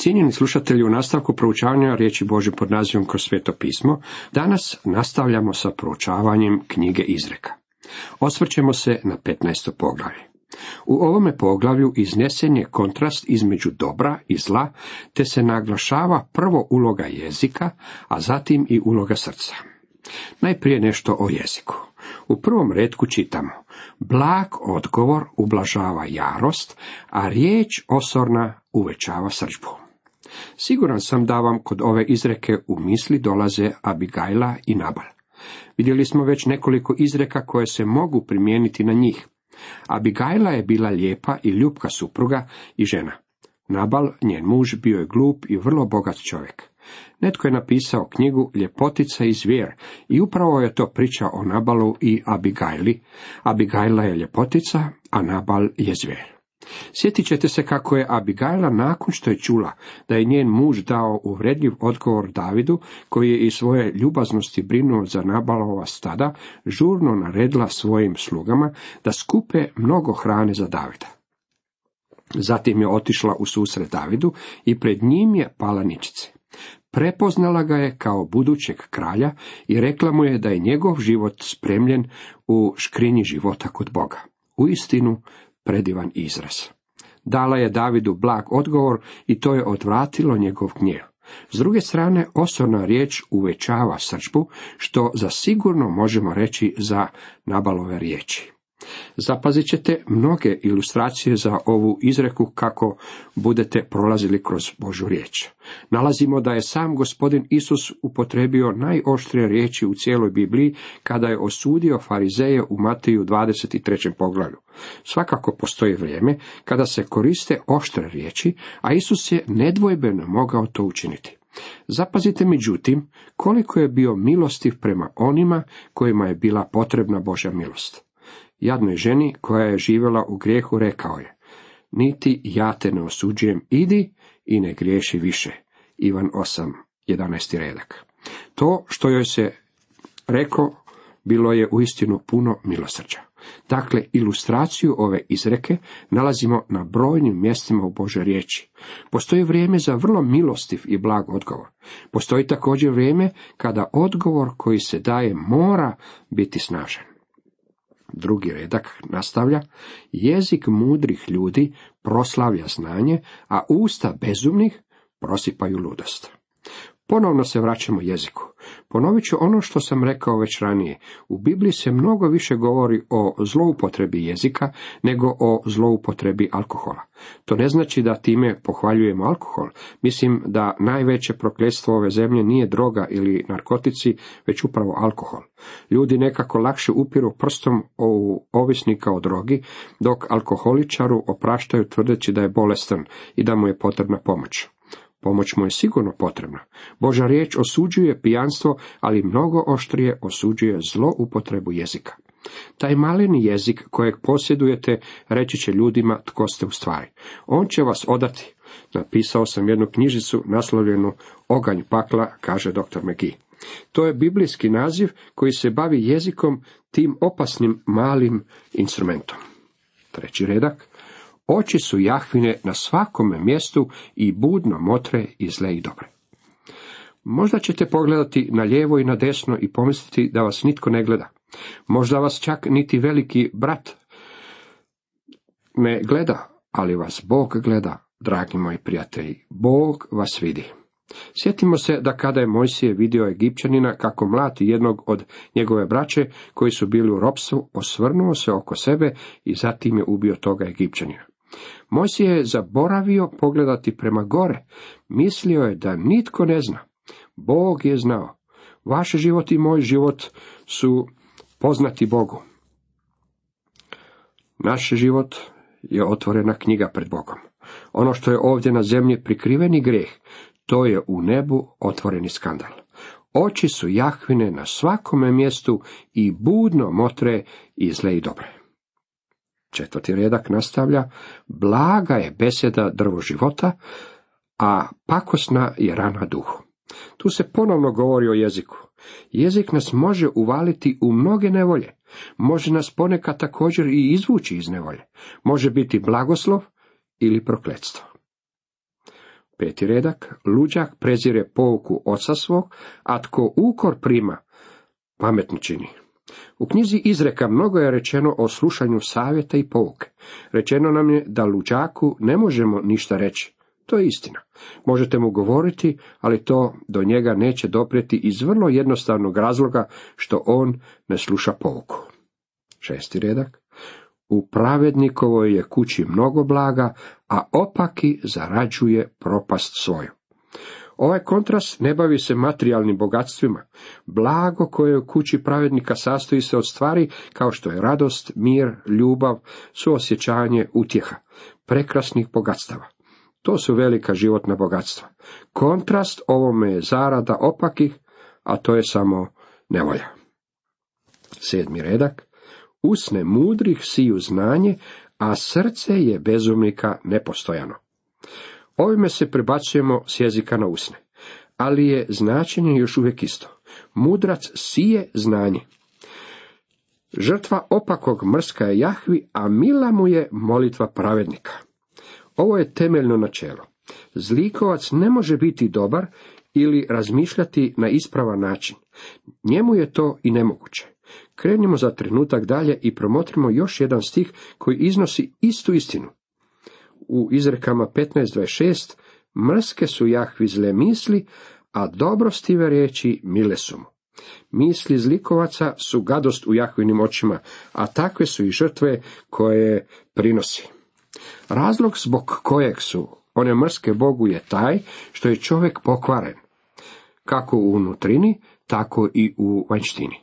Cijenjeni slušatelji, u nastavku proučavanja riječi Bože pod nazivom kroz sveto pismo, danas nastavljamo sa proučavanjem knjige Izreka. Osvrćemo se na 15. poglavlje. U ovome poglavlju iznesen je kontrast između dobra i zla, te se naglašava prvo uloga jezika, a zatim i uloga srca. Najprije nešto o jeziku. U prvom redku čitamo, blag odgovor ublažava jarost, a riječ osorna uvećava srđbu. Siguran sam da vam kod ove izreke u misli dolaze Abigajla i Nabal. Vidjeli smo već nekoliko izreka koje se mogu primijeniti na njih. Abigajla je bila lijepa i ljubka supruga i žena. Nabal, njen muž, bio je glup i vrlo bogat čovjek. Netko je napisao knjigu Ljepotica i zvijer i upravo je to priča o Nabalu i Abigajli. Abigajla je ljepotica, a Nabal je zvijer. Sjetit ćete se kako je Abigajla nakon što je čula da je njen muž dao uvredljiv odgovor Davidu, koji je iz svoje ljubaznosti brinuo za Nabalova stada, žurno naredila svojim slugama da skupe mnogo hrane za Davida. Zatim je otišla u susret Davidu i pred njim je pala ničice. Prepoznala ga je kao budućeg kralja i rekla mu je da je njegov život spremljen u škrinji života kod Boga. U istinu predivan izraz. Dala je Davidu blag odgovor i to je odvratilo njegov gnjev. S druge strane, osorna riječ uvećava srčbu, što za sigurno možemo reći za nabalove riječi. Zapazit ćete mnoge ilustracije za ovu izreku kako budete prolazili kroz Božu riječ. Nalazimo da je sam gospodin Isus upotrebio najoštrije riječi u cijeloj Bibliji kada je osudio farizeje u Mateju 23. poglavlju. Svakako postoji vrijeme kada se koriste oštre riječi, a Isus je nedvojbeno mogao to učiniti. Zapazite međutim koliko je bio milostiv prema onima kojima je bila potrebna Božja milost. Jadnoj ženi koja je živjela u grijehu rekao je, niti ja te ne osuđujem, idi i ne griješi više. Ivan 8, 11. redak. To što joj se rekao, bilo je uistinu puno milosrđa. Dakle, ilustraciju ove izreke nalazimo na brojnim mjestima u Bože riječi. Postoji vrijeme za vrlo milostiv i blag odgovor. Postoji također vrijeme kada odgovor koji se daje mora biti snažan. Drugi redak nastavlja, jezik mudrih ljudi proslavlja znanje, a usta bezumnih prosipaju ludost. Ponovno se vraćamo jeziku. Ponovit ću ono što sam rekao već ranije. U Bibliji se mnogo više govori o zloupotrebi jezika nego o zloupotrebi alkohola. To ne znači da time pohvaljujemo alkohol. Mislim da najveće prokljetstvo ove zemlje nije droga ili narkotici, već upravo alkohol. Ljudi nekako lakše upiru prstom u ovisnika o drogi, dok alkoholičaru opraštaju tvrdeći da je bolestan i da mu je potrebna pomoć. Pomoć mu je sigurno potrebna. Boža riječ osuđuje pijanstvo, ali mnogo oštrije osuđuje zlo upotrebu jezika. Taj maleni jezik kojeg posjedujete reći će ljudima tko ste u stvari. On će vas odati. Napisao sam jednu knjižicu naslovljenu Oganj pakla, kaže dr. McGee. To je biblijski naziv koji se bavi jezikom tim opasnim malim instrumentom. Treći redak. Oči su Jahvine na svakome mjestu i budno motre i zle i dobre. Možda ćete pogledati na lijevo i na desno i pomisliti da vas nitko ne gleda. Možda vas čak niti veliki brat ne gleda, ali vas Bog gleda, dragi moji prijatelji. Bog vas vidi. Sjetimo se da kada je Mojsije vidio Egipćanina kako mlati jednog od njegove braće koji su bili u ropstvu, osvrnuo se oko sebe i zatim je ubio toga Egipćanina. Mojsije je zaboravio pogledati prema gore. Mislio je da nitko ne zna. Bog je znao. Vaš život i moj život su poznati Bogu. Naš život je otvorena knjiga pred Bogom. Ono što je ovdje na zemlji prikriveni greh, to je u nebu otvoreni skandal. Oči su Jahvine na svakome mjestu i budno motre i zle i dobre. Četvrti redak nastavlja, blaga je beseda drvo života, a pakosna je rana duhu. Tu se ponovno govori o jeziku. Jezik nas može uvaliti u mnoge nevolje. Može nas ponekad također i izvući iz nevolje. Može biti blagoslov ili prokletstvo. Peti redak, luđak prezire pouku oca svog, a tko ukor prima, pametno čini. U knjizi izreka mnogo je rečeno o slušanju savjeta i pouke. Rečeno nam je da luđaku ne možemo ništa reći. To je istina. Možete mu govoriti, ali to do njega neće doprijeti iz vrlo jednostavnog razloga što on ne sluša pouku. Šesti redak. U pravednikovoj je kući mnogo blaga, a opaki zarađuje propast svoju. Ovaj kontrast ne bavi se materijalnim bogatstvima. Blago koje u kući pravednika sastoji se od stvari kao što je radost, mir, ljubav, suosjećanje, utjeha, prekrasnih bogatstava. To su velika životna bogatstva. Kontrast ovome je zarada opakih, a to je samo nevolja. Sedmi redak. Usne mudrih siju znanje, a srce je bezumnika nepostojano. Ovime se prebacujemo s jezika na usne, ali je značenje još uvijek isto. Mudrac sije znanje. Žrtva opakog mrska je Jahvi, a mila mu je molitva pravednika. Ovo je temeljno načelo. Zlikovac ne može biti dobar ili razmišljati na ispravan način. Njemu je to i nemoguće. Krenimo za trenutak dalje i promotrimo još jedan stih koji iznosi istu istinu. U izrekama 15.26 mrske su Jahvi zle misli, a dobrostive riječi mile su mu. Misli zlikovaca su gadost u Jahvinim očima, a takve su i žrtve koje prinosi. Razlog zbog kojeg su one mrske Bogu je taj što je čovjek pokvaren, kako u unutrini, tako i u vanjštini.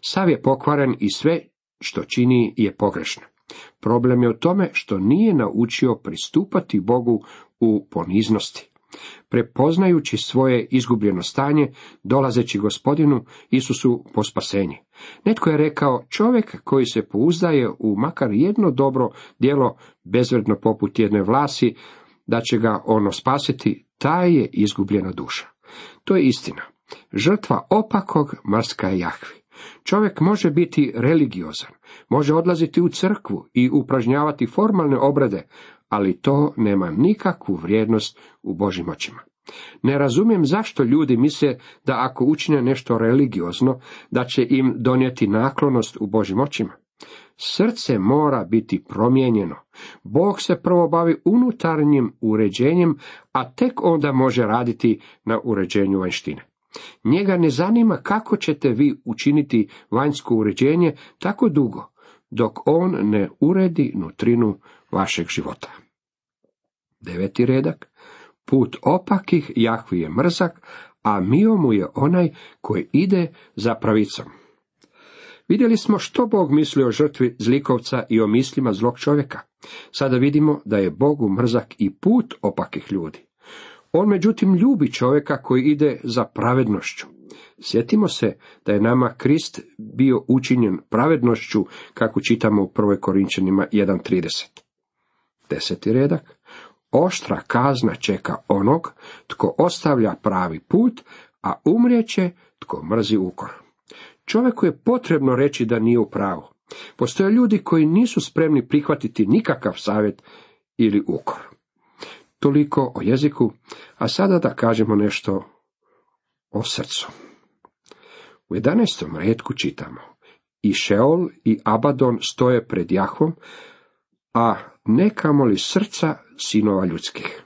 Sav je pokvaren i sve što čini je pogrešno. Problem je u tome što nije naučio pristupati Bogu u poniznosti. Prepoznajući svoje izgubljeno stanje, dolazeći gospodinu Isusu po spasenje. Netko je rekao, čovjek koji se pouzdaje u makar jedno dobro djelo, bezvredno poput jedne vlasi, da će ga ono spasiti, taj je izgubljena duša. To je istina. Žrtva opakog marska je Jahvi. Čovjek može biti religiozan, može odlaziti u crkvu i upražnjavati formalne obrade, ali to nema nikakvu vrijednost u Božim očima. Ne razumijem zašto ljudi misle da ako učine nešto religiozno, da će im donijeti naklonost u Božim očima. Srce mora biti promijenjeno. Bog se prvo bavi unutarnjim uređenjem, a tek onda može raditi na uređenju vanjštine. Njega ne zanima kako ćete vi učiniti vanjsko uređenje tako dugo, dok on ne uredi nutrinu vašeg života. Deveti redak. Put opakih Jahvi je mrzak, a mio mu je onaj koji ide za pravicom. Vidjeli smo što Bog misli o žrtvi zlikovca i o mislima zlog čovjeka. Sada vidimo da je Bogu mrzak i put opakih ljudi. On međutim ljubi čovjeka koji ide za pravednošću. Sjetimo se da je nama Krist bio učinjen pravednošću, kako čitamo u 1. Korinčanima 1.30. Deseti redak. Oštra kazna čeka onog, tko ostavlja pravi put, a umrijeće tko mrzi ukor. Čovjeku je potrebno reći da nije u pravu. Postoje ljudi koji nisu spremni prihvatiti nikakav savjet ili ukor. Toliko o jeziku, a sada da kažemo nešto o srcu. U 11. redku čitamo I Šeol i Abadon stoje pred Jahvom, a nekamo li srca sinova ljudskih.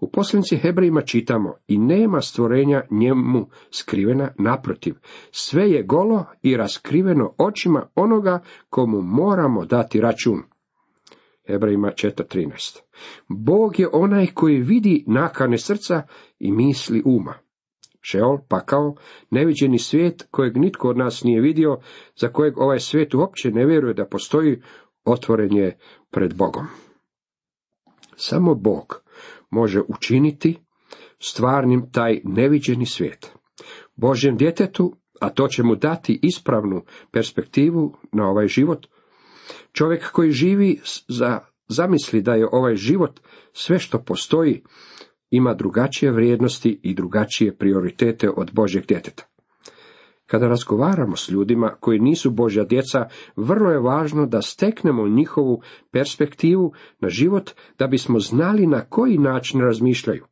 U poslanici Hebrejima čitamo i nema stvorenja njemu skrivena, naprotiv, sve je golo i raskriveno očima onoga komu moramo dati račun. Hebrejima 4.13. Bog je onaj koji vidi nakane srca i misli uma. Šeol, pakao, neviđeni svijet kojeg nitko od nas nije vidio, za kojeg ovaj svijet uopće ne vjeruje da postoji, otvoren je pred Bogom. Samo Bog može učiniti stvarnim taj neviđeni svijet. Božjem djetetu, a to će mu dati ispravnu perspektivu na ovaj život, čovjek koji živi za zamisli da je ovaj život sve što postoji, ima drugačije vrijednosti i drugačije prioritete od Božjeg djeteta. Kada razgovaramo s ljudima koji nisu Božja djeca, vrlo je važno da steknemo njihovu perspektivu na život, da bismo znali na koji način razmišljaju.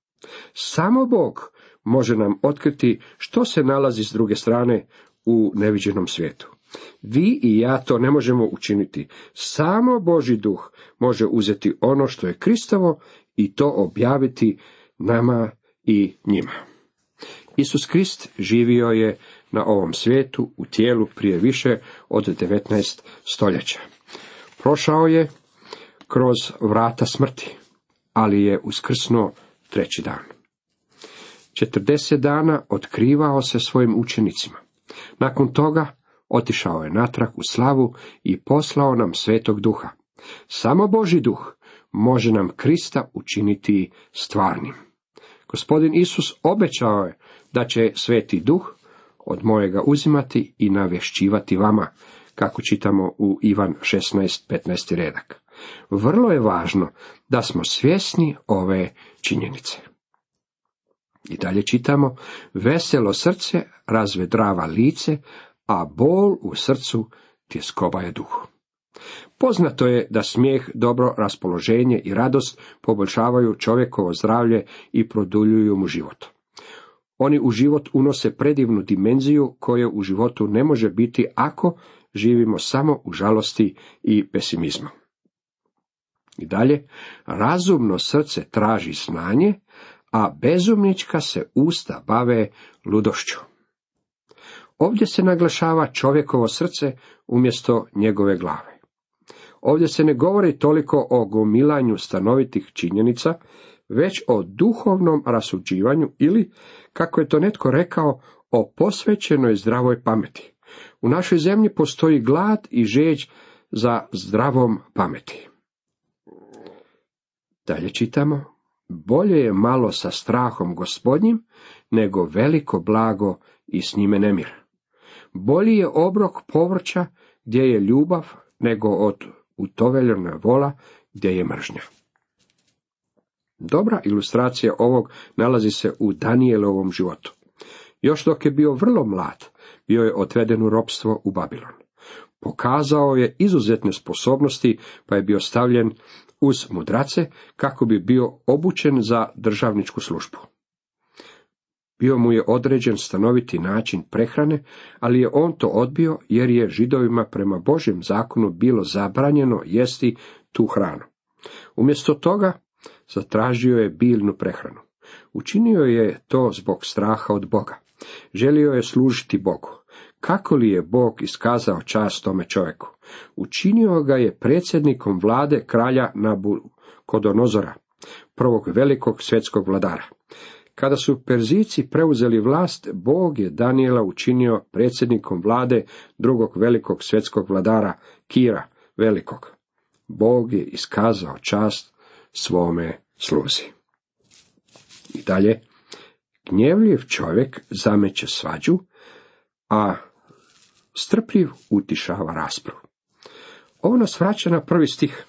Samo Bog može nam otkriti što se nalazi s druge strane u neviđenom svijetu. Vi i ja to ne možemo učiniti. Samo Boži duh može uzeti ono što je Kristovo i to objaviti nama i njima. Isus Krist živio je na ovom svijetu u tijelu prije više od 19 stoljeća. Prošao je kroz vrata smrti, ali je uskrsnuo treći dan. 40 dana otkrivao se svojim učenicima. Nakon toga otišao je natrag u slavu i poslao nam svetog duha. Samo Boži duh može nam Krista učiniti stvarnim. Gospodin Isus obećao je da će sveti duh od mojega uzimati i navješćivati vama, kako čitamo u Ivan 16.15. redak. Vrlo je važno da smo svjesni ove činjenice. I dalje čitamo, veselo srce razvedrava lice, a bol u srcu tjeskoba je duhu. Poznato je da smijeh, dobro raspoloženje i radost poboljšavaju čovjekovo zdravlje i produljuju mu život. Oni u život unose predivnu dimenziju koje u životu ne može biti ako živimo samo u žalosti i pesimizmu. I dalje, razumno srce traži znanje, a bezumnička se usta bave ludošću. Ovdje se naglašava čovjekovo srce umjesto njegove glave. Ovdje se ne govori toliko o gomilanju stanovitih činjenica, već o duhovnom rasuđivanju ili, kako je to netko rekao, o posvećenoj zdravoj pameti. U našoj zemlji postoji glad i žeđ za zdravom pameti. Dalje čitamo, bolje je malo sa strahom gospodnjim, nego veliko blago i s njime nemir. Bolji je obrok povrća gdje je ljubav, nego od utoveljena vola gdje je mržnja. Dobra ilustracija ovog nalazi se u Danielovom životu. Još dok je bio vrlo mlad, bio je odveden u ropstvo u Babilon. Pokazao je izuzetne sposobnosti, pa je bio stavljen uz mudrace kako bi bio obučen za državničku službu. Bio mu je određen stanoviti način prehrane, ali je on to odbio jer je židovima prema Božjem zakonu bilo zabranjeno jesti tu hranu. Umjesto toga zatražio je biljnu prehranu. Učinio je to zbog straha od Boga. Želio je služiti Bogu. Kako li je Bog iskazao čast tome čovjeku? Učinio ga je predsjednikom vlade kralja Nabukodonozora, prvog velikog svjetskog vladara. Kada su Perzici preuzeli vlast, Bog je Daniela učinio predsjednikom vlade drugog velikog svjetskog vladara, Kira velikog. Bog je iskazao čast svome sluzi. I dalje, gnjevljiv čovjek zameće svađu, a strpljiv utišava raspravu. Ovo nas vraća na prvi stih.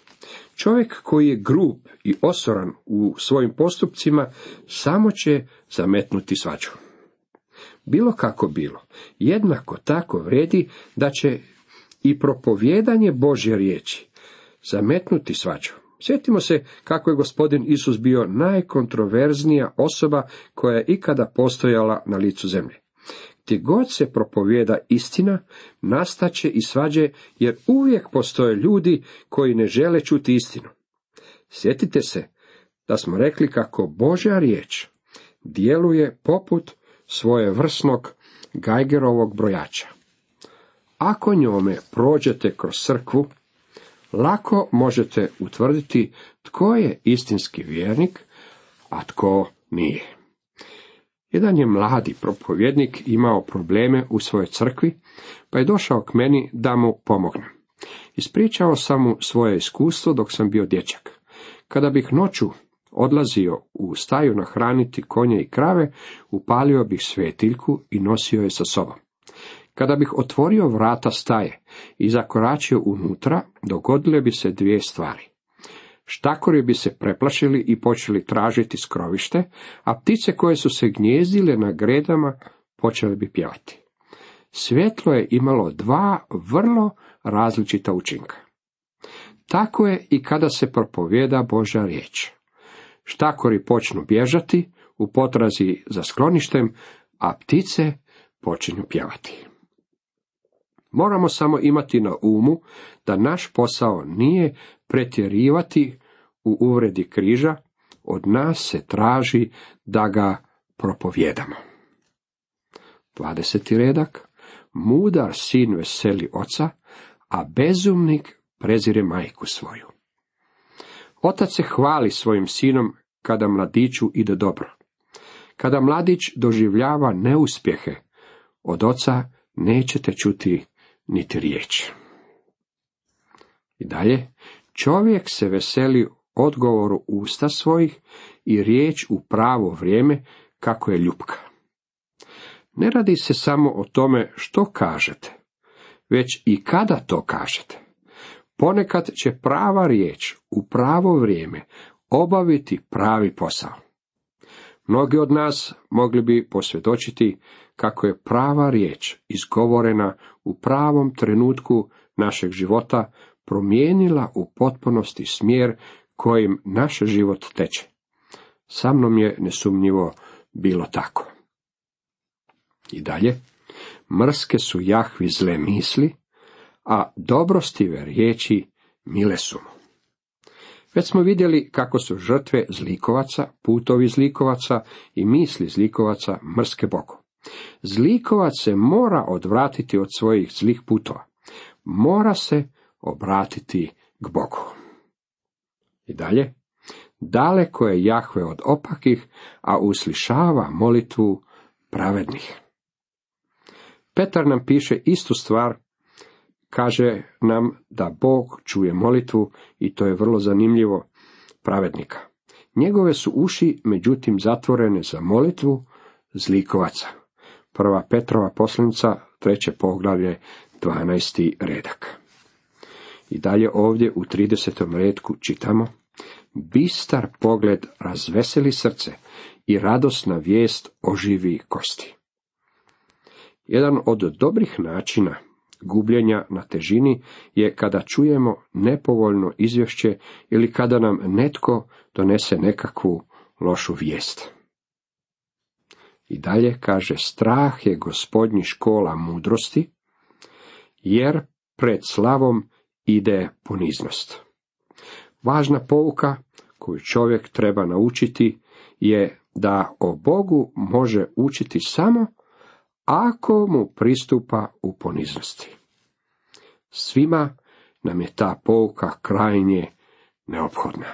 Čovjek koji je grub i osoran u svojim postupcima samo će zametnuti svađu. Bilo kako bilo, jednako tako vredi da će i propovjedanje Božje riječi zametnuti svađu. Sjetimo se kako je gospodin Isus bio najkontroverznija osoba koja je ikada postojala na licu zemlje. Gdje god se propovijeda istina, nastaće i svađe, jer uvijek postoje ljudi koji ne žele čuti istinu. Sjetite se da smo rekli kako Božja riječ djeluje poput svoje vrsnog Gajgerovog brojača. Ako njome prođete kroz crkvu, lako možete utvrditi tko je istinski vjernik, a tko nije. Jedan je mladi propovjednik imao probleme u svojoj crkvi, pa je došao k meni da mu pomognem. Ispričao sam mu svoje iskustvo dok sam bio dječak. Kada bih noću odlazio u staju nahraniti konje i krave, upalio bih svetiljku i nosio je sa sobom. Kada bih otvorio vrata staje i zakoračio unutra, dogodile bi se dvije stvari. Štakori bi se preplašili i počeli tražiti skrovište, a ptice koje su se gnjezdile na gredama počele bi pjevati. svjetlo je imalo dva vrlo različita učinka. Tako je i kada se propovjeda Božja riječ. Štakori počnu bježati u potrazi za skloništem, a ptice počinju pjevati. Moramo samo imati na umu da naš posao nije pretjerivati u uvredi križa, od nas se traži da ga propovjedamo. 20. redak Mudar sin veseli oca, a bezumnik prezire majku svoju. Otac se hvali svojim sinom kada mladiću ide dobro. Kada mladić doživljava neuspjehe, od oca nećete čuti niti riječ. I dalje, čovjek se veseli odgovoru usta svojih i riječ u pravo vrijeme kako je ljubka. Ne radi se samo o tome što kažete, već i kada to kažete. Ponekad će prava riječ u pravo vrijeme obaviti pravi posao. Mnogi od nas mogli bi posvjedočiti kako je prava riječ izgovorena u pravom trenutku našeg života promijenila u potpunosti smjer kojim naš život teče. Sa mnom je nesumnjivo bilo tako. I dalje, mrske su Jahvi zle misli, a dobrostive riječi mile su mu. Već smo vidjeli kako su žrtve zlikovaca, putovi zlikovaca i misli zlikovaca mrske Bogu. Zlikovac se mora odvratiti od svojih zlih putova. Mora se obratiti k Bogu. I dalje, daleko je Jahve od opakih, a uslišava molitvu pravednih. Petar nam piše istu stvar, kaže nam da Bog čuje molitvu i to je vrlo zanimljivo pravednika. Njegove su uši, međutim, zatvorene za molitvu zlikovaca. Prva Petrova poslanica, treće poglavlje, 12. redak. I dalje ovdje u 30. redku čitamo Bistar pogled razveseli srce i radosna vijest oživi kosti. Jedan od dobrih načina gubljenja na težini je kada čujemo nepovoljno izvješće ili kada nam netko donese nekakvu lošu vijest. I dalje kaže, strah je gospodnji škola mudrosti, jer pred slavom ide poniznost. Važna pouka koju čovjek treba naučiti je da o Bogu može učiti samo ako mu pristupa u poniznosti. Svima nam je ta pouka krajnje neophodna.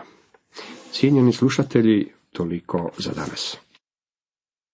Cijenjeni slušatelji, toliko za danas.